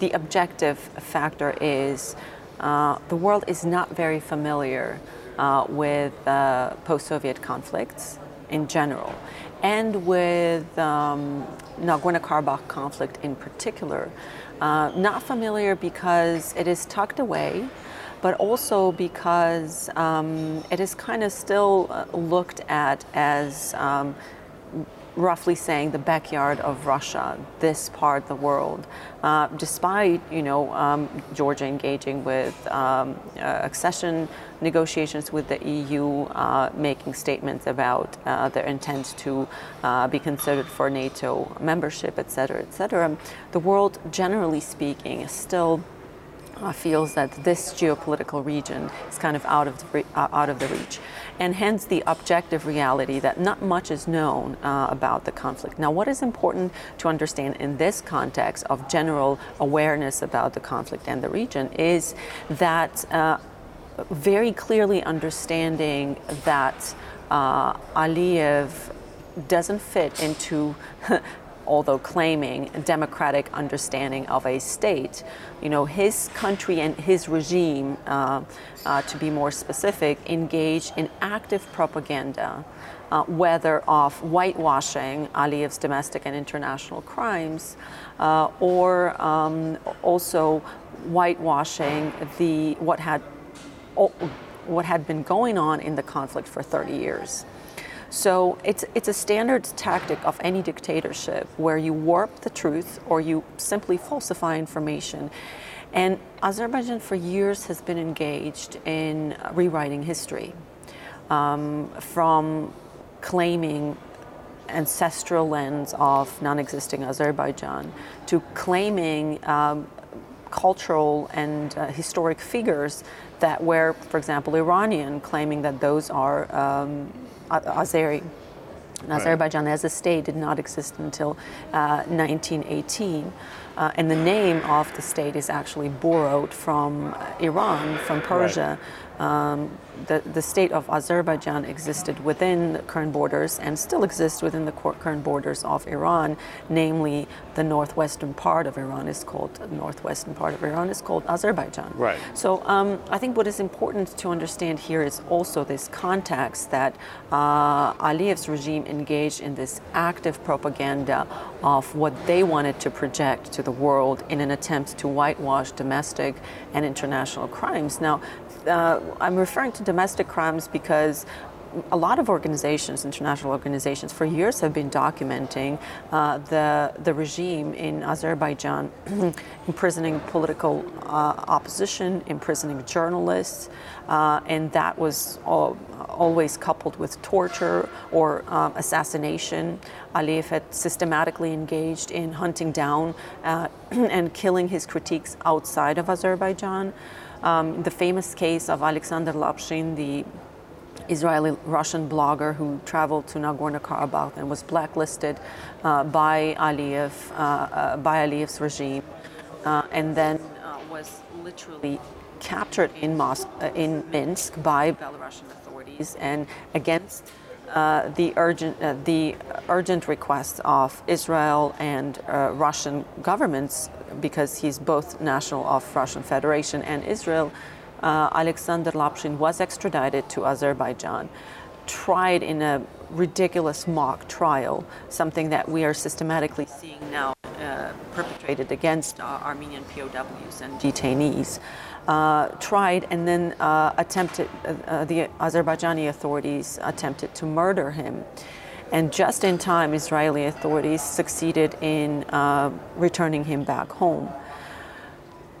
the objective factor is uh, the world is not very familiar uh, with uh, post-Soviet conflicts in general, and with um, Nagorno-Karabakh conflict in particular. Not familiar because it is tucked away, but also because um, it is kind of still uh, looked at as um, roughly saying the backyard of Russia, this part of the world, uh, despite you know um, Georgia engaging with um, uh, accession negotiations with the EU, uh, making statements about uh, their intent to uh, be considered for NATO membership, et cetera, et cetera. The world, generally speaking, is still uh, feels that this geopolitical region is kind of out of the re- uh, out of the reach, and hence the objective reality that not much is known uh, about the conflict. Now, what is important to understand in this context of general awareness about the conflict and the region is that uh, very clearly understanding that uh, Aliyev doesn't fit into although claiming a democratic understanding of a state, you know, his country and his regime, uh, uh, to be more specific, engage in active propaganda, uh, whether of whitewashing Aliyev's domestic and international crimes, uh, or um, also whitewashing the what had what had been going on in the conflict for 30 years. So it's, it's a standard tactic of any dictatorship where you warp the truth or you simply falsify information. And Azerbaijan for years has been engaged in rewriting history um, from claiming ancestral lands of non existing Azerbaijan to claiming um, cultural and uh, historic figures that were, for example, Iranian, claiming that those are um, Azeri. And Azerbaijan as a state did not exist until uh, 1918. Uh, and the name of the state is actually borrowed from Iran, from Persia. Um, the, the state of Azerbaijan existed within the current borders and still exists within the current borders of Iran, namely the northwestern part of Iran is called northwestern part of Iran is called Azerbaijan. Right. So um, I think what is important to understand here is also this context that uh, Aliyev's regime engaged in this active propaganda of what they wanted to project to the world in an attempt to whitewash domestic and international crimes. Now, uh, I'm referring to domestic crimes because a lot of organizations, international organizations, for years have been documenting uh, the the regime in Azerbaijan, imprisoning political uh, opposition, imprisoning journalists, uh, and that was all, always coupled with torture or um, assassination. Aliyev had systematically engaged in hunting down uh, and killing his critiques outside of Azerbaijan. Um, the famous case of Alexander Lapshin, the Israeli Russian blogger who traveled to Nagorno Karabakh and was blacklisted uh, by Aliyev, uh, uh, by Aliyev's regime, uh, and then uh, was literally captured in, uh, in Minsk by Belarusian authorities and against uh, the urgent uh, the urgent requests of Israel and uh, Russian governments because he's both national of Russian Federation and Israel. Uh, Alexander Lapshin was extradited to Azerbaijan, tried in a ridiculous mock trial, something that we are systematically seeing now uh, perpetrated against Armenian POWs and detainees uh, tried and then uh, attempted, uh, uh, the Azerbaijani authorities attempted to murder him. And just in time, Israeli authorities succeeded in uh, returning him back home.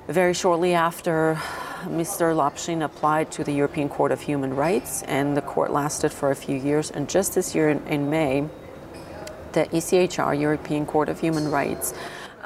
Very shortly after, Mr. Lapshin applied to the European Court of Human Rights, and the court lasted for a few years. And just this year in, in May, the ECHR, European Court of Human Rights,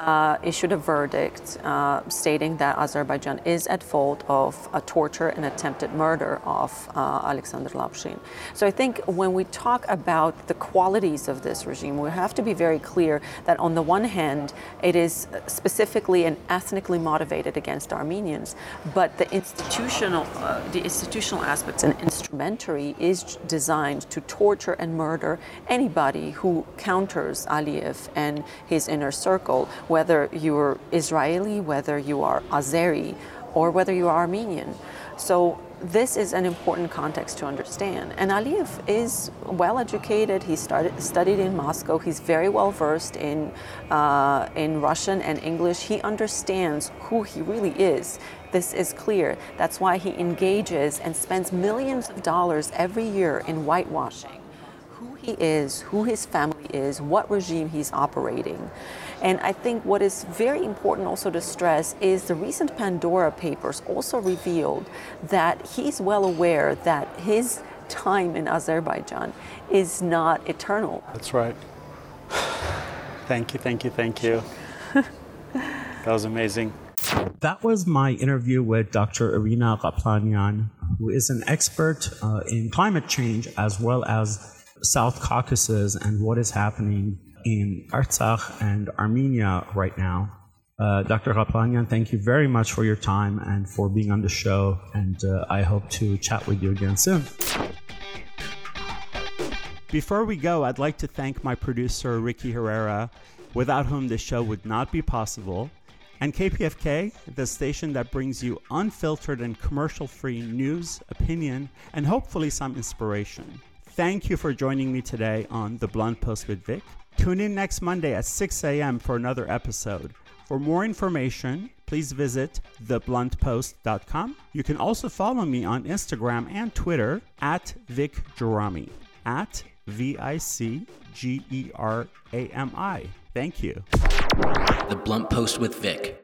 uh, issued a verdict uh, stating that Azerbaijan is at fault of a torture and attempted murder of uh, Alexander Lapshin. So I think when we talk about the qualities of this regime, we have to be very clear that on the one hand, it is specifically and ethnically motivated against Armenians, but the institutional, uh, the institutional aspects and instrumentary is designed to torture and murder anybody who counters Aliyev and his inner circle whether you're Israeli, whether you are Azeri, or whether you are Armenian. So this is an important context to understand. And Aliyev is well educated. He started, studied in Moscow. He's very well versed in, uh, in Russian and English. He understands who he really is. This is clear. That's why he engages and spends millions of dollars every year in whitewashing who he is, who his family is, what regime he's operating. And I think what is very important also to stress is the recent Pandora Papers also revealed that he's well aware that his time in Azerbaijan is not eternal. That's right. Thank you, thank you, thank you. that was amazing. That was my interview with Dr. Irina Ghaplanyan, who is an expert uh, in climate change as well as South Caucasus and what is happening in Artsakh and Armenia right now. Uh, Dr. Ghaplanyan, thank you very much for your time and for being on the show, and uh, I hope to chat with you again soon. Before we go, I'd like to thank my producer, Ricky Herrera, without whom this show would not be possible, and KPFK, the station that brings you unfiltered and commercial free news, opinion, and hopefully some inspiration. Thank you for joining me today on The Blunt Post with Vic. Tune in next Monday at 6 a.m. for another episode. For more information, please visit thebluntpost.com. You can also follow me on Instagram and Twitter at Vic at V I C G E R A M I. Thank you. The Blunt Post with Vic.